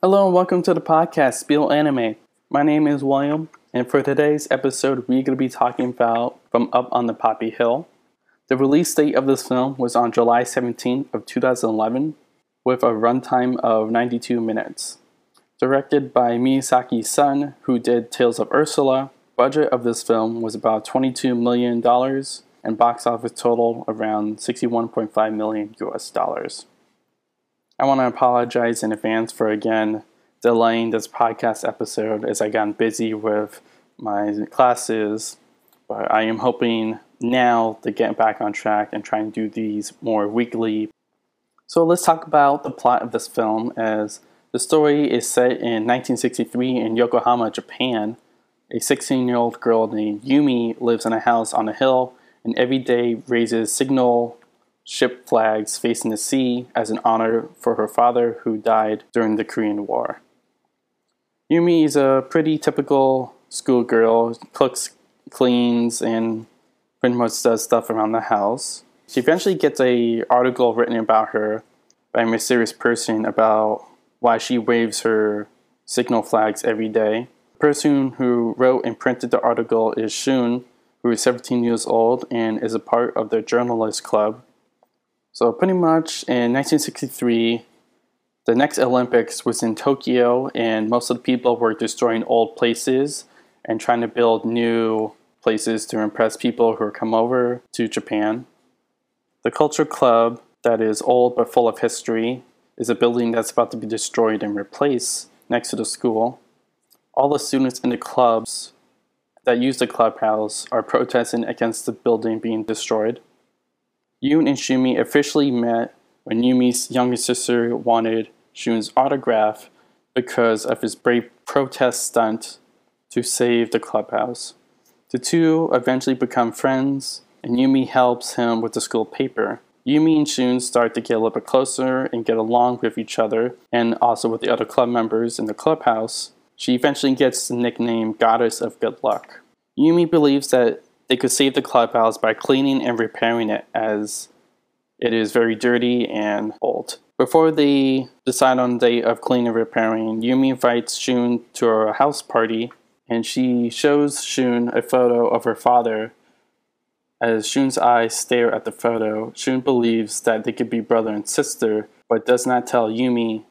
Hello and welcome to the podcast Spiel Anime. My name is William, and for today's episode, we're going to be talking about From Up on the Poppy Hill. The release date of this film was on July 17th of 2011, with a runtime of 92 minutes. Directed by Miyazaki's son, who did Tales of Earthsea, budget of this film was about $22 million, and box office total around 61.5 million US dollars. I want to apologize in advance for again delaying this podcast episode as I got busy with my classes, but I am hoping now to get back on track and try and do these more weekly. So let's talk about the plot of this film as the story is set in 1963 in Yokohama, Japan. A 16 year old girl named Yumi lives in a house on a hill and every day raises signal ship flags facing the sea as an honor for her father who died during the Korean War. Yumi is a pretty typical schoolgirl, cooks, cleans, and pretty much does stuff around the house. She eventually gets a article written about her by a mysterious person about why she waves her signal flags every day. The person who wrote and printed the article is Shun, who is 17 years old and is a part of the journalist club so pretty much in 1963, the next Olympics was in Tokyo, and most of the people were destroying old places and trying to build new places to impress people who come over to Japan. The Culture Club, that is old but full of history, is a building that's about to be destroyed and replaced next to the school. All the students in the clubs that use the clubhouse are protesting against the building being destroyed. Yoon and Shumi officially met when Yumi's younger sister wanted Shun's autograph because of his brave protest stunt to save the clubhouse. The two eventually become friends, and Yumi helps him with the school paper. Yumi and Shun start to get a little bit closer and get along with each other, and also with the other club members in the clubhouse. She eventually gets the nickname Goddess of Good Luck. Yumi believes that they could save the clubhouse by cleaning and repairing it as it is very dirty and old. Before they decide on the date of cleaning and repairing, Yumi invites Shun to a house party and she shows Shun a photo of her father. As Shun's eyes stare at the photo, Shun believes that they could be brother and sister, but does not tell Yumi.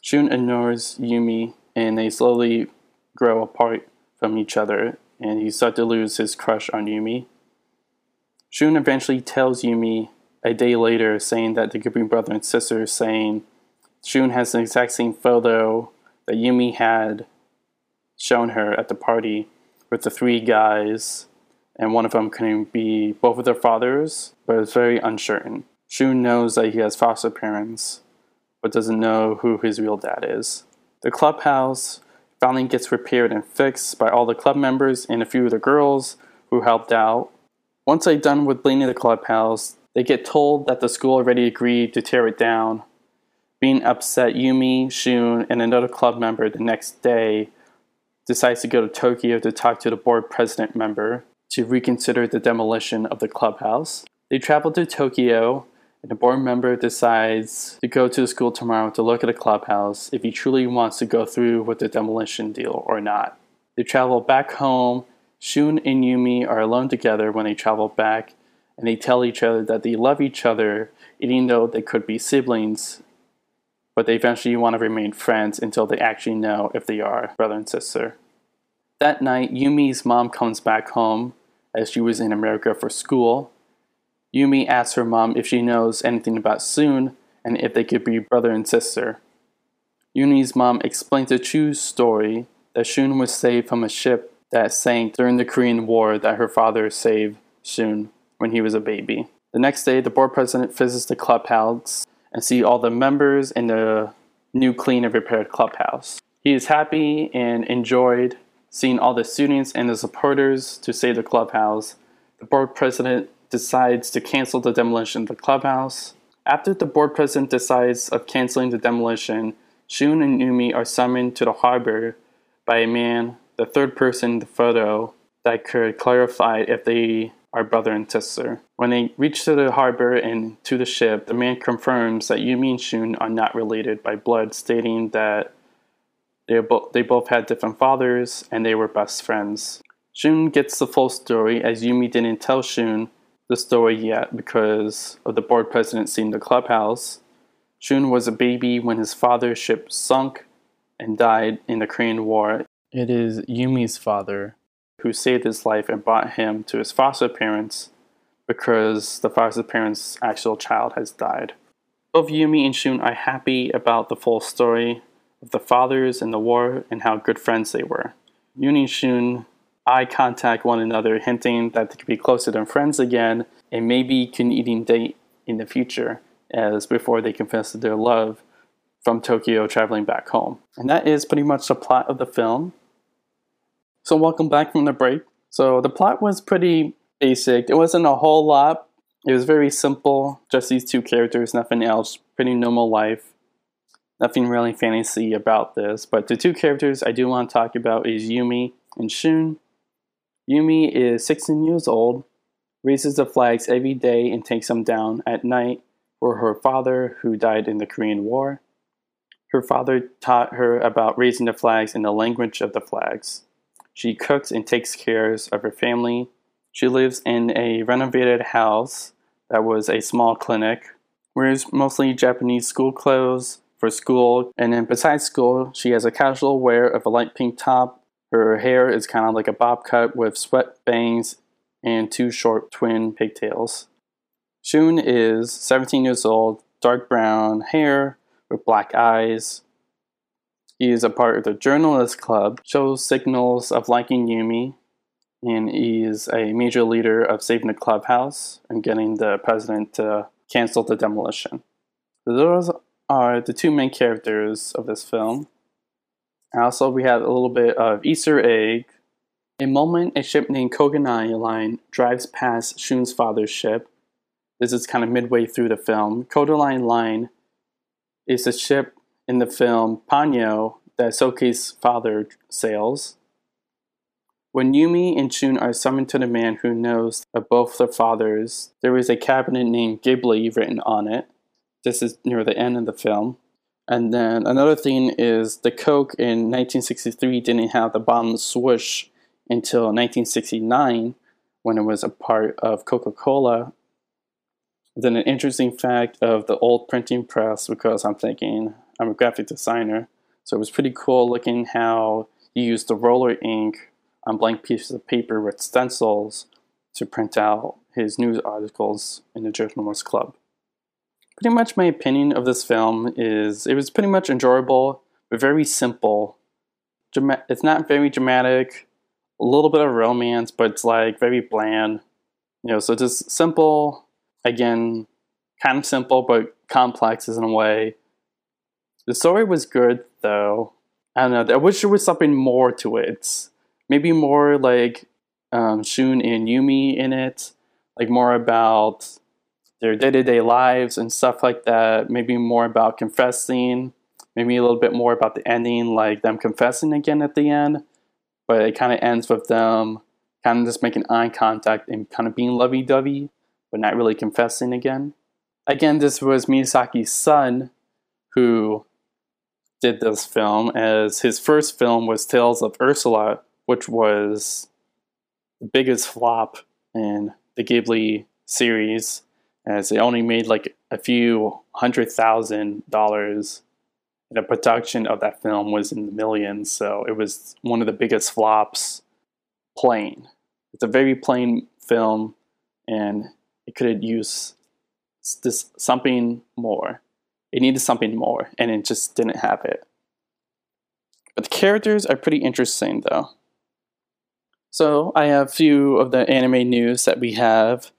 Shun ignores Yumi and they slowly grow apart from each other and he starts to lose his crush on Yumi. Shun eventually tells Yumi a day later, saying that they could brother and sister, saying Shun has the exact same photo that Yumi had shown her at the party with the three guys, and one of them couldn't be both of their fathers, but it's very uncertain. Shun knows that he has foster parents, but doesn't know who his real dad is. The clubhouse finally gets repaired and fixed by all the club members and a few of the girls who helped out. Once they're done with cleaning the clubhouse, they get told that the school already agreed to tear it down. Being upset, Yumi, Shun, and another club member the next day decides to go to Tokyo to talk to the board president member to reconsider the demolition of the clubhouse. They travel to Tokyo and the board member decides to go to the school tomorrow to look at the clubhouse if he truly wants to go through with the demolition deal or not. They travel back home. Shun and Yumi are alone together when they travel back, and they tell each other that they love each other, even though they could be siblings, but they eventually want to remain friends until they actually know if they are brother and sister. That night, Yumi's mom comes back home as she was in America for school Yumi asks her mom if she knows anything about Soon and if they could be brother and sister. Yumi's mom explains the true story that Shun was saved from a ship that sank during the Korean War that her father saved Shun when he was a baby. The next day, the board president visits the clubhouse and see all the members in the new clean and repaired clubhouse. He is happy and enjoyed seeing all the students and the supporters to save the clubhouse. The board president decides to cancel the demolition of the clubhouse. After the board president decides of canceling the demolition, Shun and Yumi are summoned to the harbor by a man, the third person in the photo, that could clarify if they are brother and sister. When they reach to the harbor and to the ship, the man confirms that Yumi and Shun are not related by blood, stating that They, bo- they both had different fathers and they were best friends. Shun gets the full story as Yumi didn't tell Shun the story yet because of the board presidency in the clubhouse. Shun was a baby when his father's ship sunk and died in the Korean War. It is Yumi's father who saved his life and brought him to his foster parents because the foster parents' actual child has died. Both Yumi and Shun are happy about the full story of the fathers in the war and how good friends they were. Yumi and Shun eye contact one another, hinting that they could be closer than friends again and maybe can even date in the future as before they confess their love from Tokyo traveling back home. And that is pretty much the plot of the film. So, welcome back from the break. So, the plot was pretty basic. It wasn't a whole lot. It was very simple, just these two characters, nothing else, pretty normal life. Nothing really fantasy about this. But the two characters I do want to talk about is Yumi and Shun. Yumi is 16 years old, raises the flags every day and takes them down at night for her father who died in the Korean War. Her father taught her about raising the flags and the language of the flags. She cooks and takes care of her family. She lives in a renovated house that was a small clinic, wears mostly Japanese school clothes for school, and then besides school, she has a casual wear of a light pink top. Her hair is kind of like a bob cut with sweat bangs and two short twin pigtails. Shun is 17 years old, dark brown hair with black eyes, he is a part of the Journalist Club, shows signals of liking Yumi, and he is a major leader of saving the clubhouse and getting the president to cancel the demolition. Those are the two main characters of this film. Also, we have a little bit of Easter egg. A moment a ship named Koganai Line drives past Shun's father's ship. This is kind of midway through the film. Koganai Line is a ship in the film Ponyo that Soke's father sails. When Yumi and Shun are summoned to the man who knows of both their fathers, there is a cabinet named Ghibli written on it. This is near the end of the film. And then another thing is the Coke in 1963 didn't have the bottom swoosh until 1969 when it was a part of Coca Cola. Then, an interesting fact of the old printing press, because I'm thinking I'm a graphic designer, so it was pretty cool looking how you used the roller ink on blank pieces of paper with stencils to print out his news articles in the Journalist Club. Pretty much my opinion of this film is it was pretty much enjoyable, but very simple. It's not very dramatic, a little bit of romance, but it's like very bland. You know, so just simple, again, kind of simple, but complex in a way. The story was good though. I don't know. I wish there was something more to it. Maybe more like um, Shun and Yumi in it, like more about their day to day lives and stuff like that. Maybe more about confessing. Maybe a little bit more about the ending, like them confessing again at the end. But it kind of ends with them kind of just making eye contact and kind of being lovey dovey, but not really confessing again. Again, this was Miyazaki's son who did this film as his first film was Tales of Earthsea, which was the biggest flop in the Ghibli series, as it only made like a few hundred thousand dollars. The production of that film was in the millions, so it was one of the biggest flops. Plain, it's a very plain film, and it could use this something more. It needed something more, and it just didn't have it. But the characters are pretty interesting, though. So I have a few of the anime news that we have.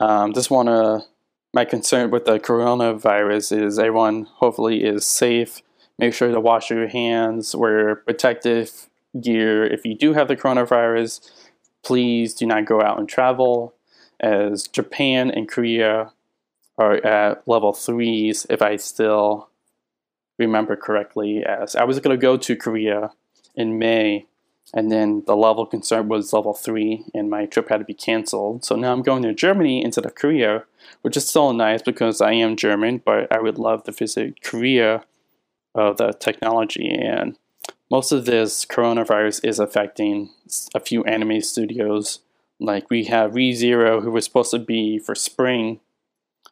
Um, just want to. My concern with the coronavirus is everyone hopefully is safe. Make sure to wash your hands, wear protective gear. If you do have the coronavirus, please do not go out and travel, as Japan and Korea are at level threes, if I still remember correctly. As I was going to go to Korea in May, and then the level concern was level three, and my trip had to be canceled. So now I'm going to Germany instead of Korea, which is still nice because I am German, but I would love to visit Korea of the technology and most of this coronavirus is affecting a few anime studios. Like we have ReZero, who was supposed to be for spring,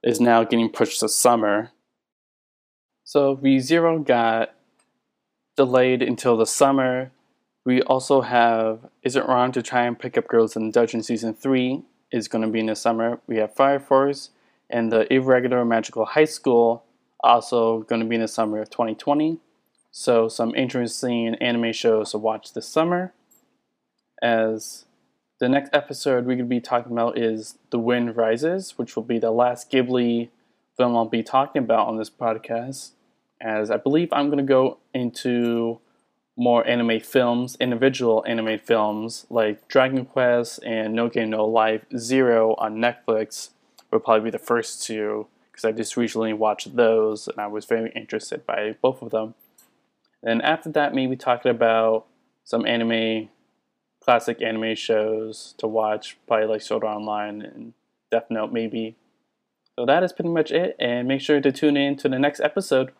is now getting pushed to summer. So ReZero got delayed until the summer. We also have Is It Wrong to Try and Pick Up Girls in Dungeon Season 3 is going to be in the summer. We have Fire Force and the Irregular Magical High School also going to be in the summer of 2020. So some interesting anime shows to watch this summer. As the next episode we're going to be talking about is The Wind Rises, which will be the last Ghibli film I'll be talking about on this podcast. As I believe I'm going to go into more anime films, individual anime films like Dragon Quest and No Game No Life Zero on Netflix would probably be the first two because I just recently watched those and I was very interested by both of them. And after that, maybe talking about some anime, classic anime shows to watch, probably like Sword Online and Death Note, maybe. So that is pretty much it, and make sure to tune in to the next episode.